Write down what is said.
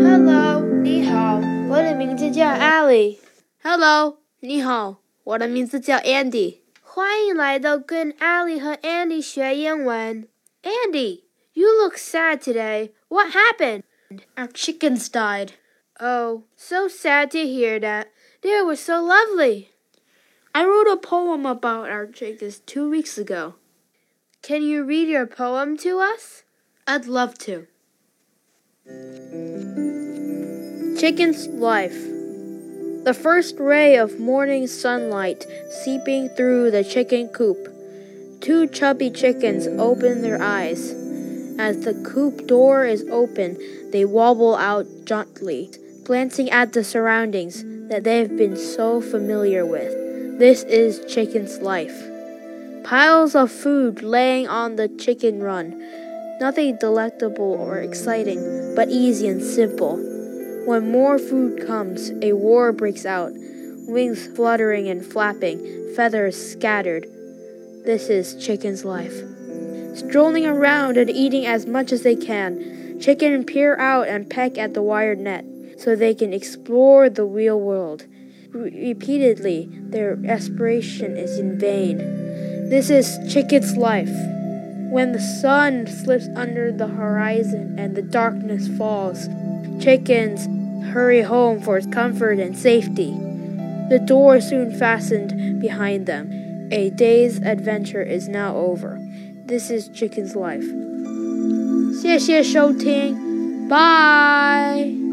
Hello，你好，我的名字叫 Ally。Hello，你好，我的名字叫 Andy。欢迎来到跟 Ally 和 Andy 学英文。Andy, you look sad today. What happened? Our chickens died. Oh, so sad to hear that. They were so lovely. I wrote a poem about our chickens two weeks ago. Can you read your poem to us? I'd love to. Chicken's Life The first ray of morning sunlight seeping through the chicken coop. Two chubby chickens open their eyes. As the coop door is open, they wobble out jauntily, glancing at the surroundings that they've been so familiar with. This is chicken's life. Piles of food laying on the chicken run. Nothing delectable or exciting, but easy and simple. When more food comes, a war breaks out, wings fluttering and flapping, feathers scattered. This is chicken's life. Strolling around and eating as much as they can, chicken peer out and peck at the wired net so they can explore the real world Re- repeatedly, their aspiration is in vain. This is chicken's life. When the sun slips under the horizon and the darkness falls, chickens hurry home for comfort and safety. The door soon fastened behind them. A day's adventure is now over. This is chicken's life. 谢谢收听，拜。